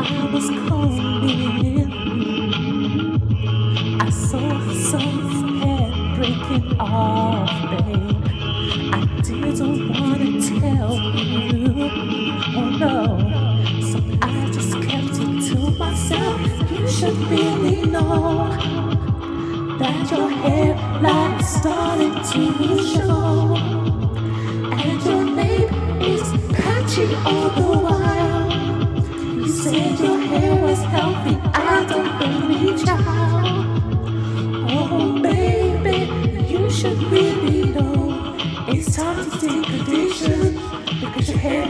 I was calling, I saw some head breaking off, babe. Didn't wanna tell you, oh no. So I just kept it to myself. You should really know that your hairline started to show, and your name is patchy all the while.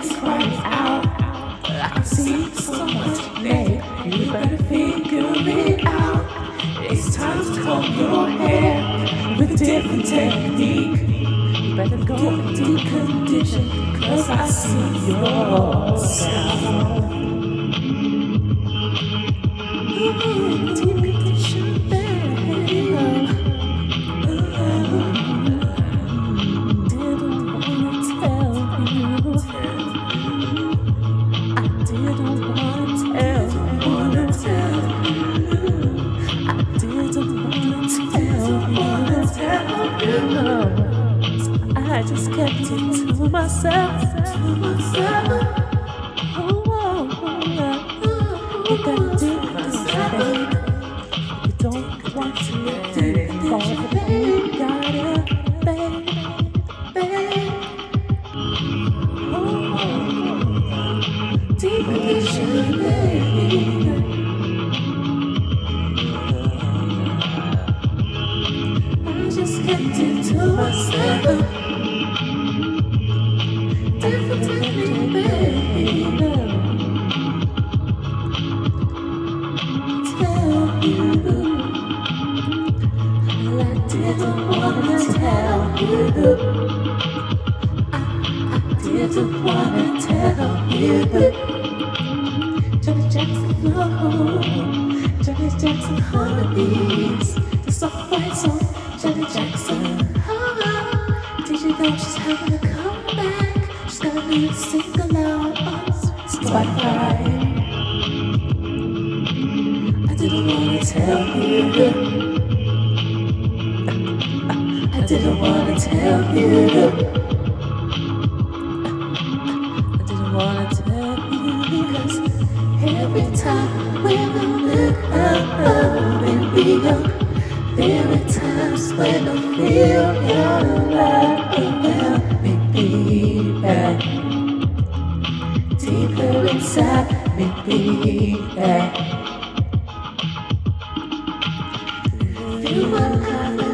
Your out. I see. You better figure it out. It's time to comb your hair with a different technique. You better go and cause I see yourself. Mm-hmm. I just kept it to myself, to myself. Oh, oh, oh, oh. you better do this, babe. You don't want to do all the you got it, babe, babe. Oh, oh, oh. deep condition, babe. I just kept it to myself. Didn't wanna tell you. I, didn't wanna tell you. Johnny Jackson flow, Johnny Jackson harmonies, the soft white song, Johnny Jackson. Did you know she's having a comeback? She's got a new single out on Spotify. I didn't wanna tell you. Didn't wanna tell you. I didn't wanna tell you because every time when I look up and beyond, there are times when I feel your love around me, baby. Deeper inside me, baby. Feel my love